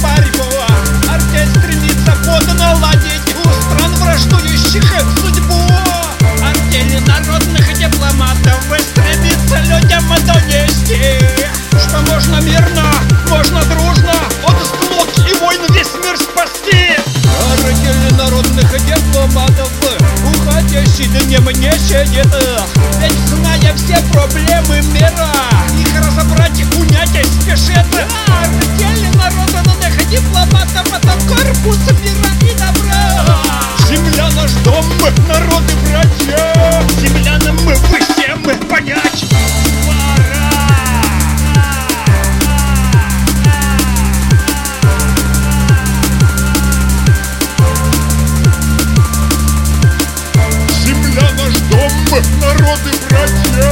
борьбу Артель стремится под наладить. У стран враждующих судьбу. Артель народных дипломатов стремится людям донести Что можно мирно, можно дружно от склок и войн весь мир спасти. Артель народных дипломатов уходящий днем не щадит Ведь народы братья Землянам мы выше, мы понять. Земля наш дом, народы братья